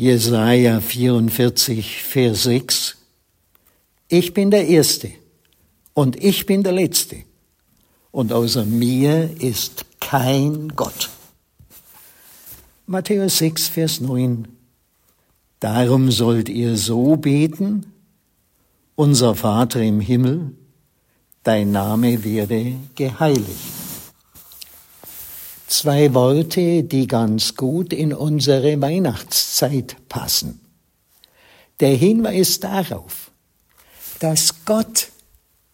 Jesaja 44, Vers 6. Ich bin der Erste und ich bin der Letzte und außer mir ist kein Gott. Matthäus 6, Vers 9. Darum sollt ihr so beten, unser Vater im Himmel, dein Name werde geheiligt. Zwei Worte, die ganz gut in unsere Weihnachtszeit passen. Der Hinweis darauf, dass Gott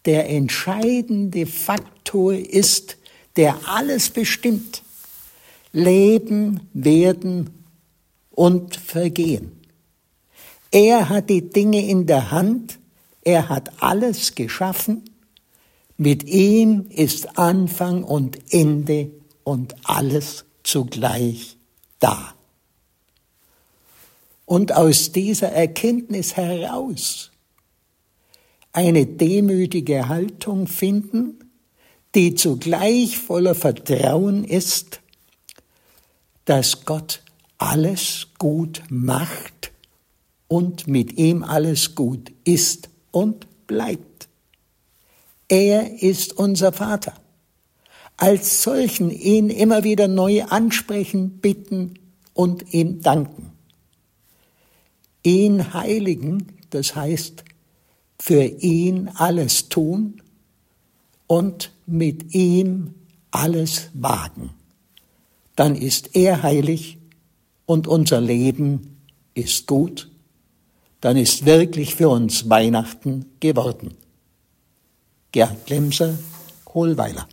der entscheidende Faktor ist, der alles bestimmt. Leben, werden und vergehen. Er hat die Dinge in der Hand, er hat alles geschaffen, mit ihm ist Anfang und Ende und alles zugleich da. Und aus dieser Erkenntnis heraus eine demütige Haltung finden, die zugleich voller Vertrauen ist, dass Gott alles gut macht und mit ihm alles gut ist und bleibt. Er ist unser Vater. Als solchen ihn immer wieder neu ansprechen, bitten und ihm danken. Ihn heiligen, das heißt für ihn alles tun und mit ihm alles wagen. Dann ist er heilig und unser Leben ist gut. Dann ist wirklich für uns Weihnachten geworden. Gerd Glemser, Hohlweiler.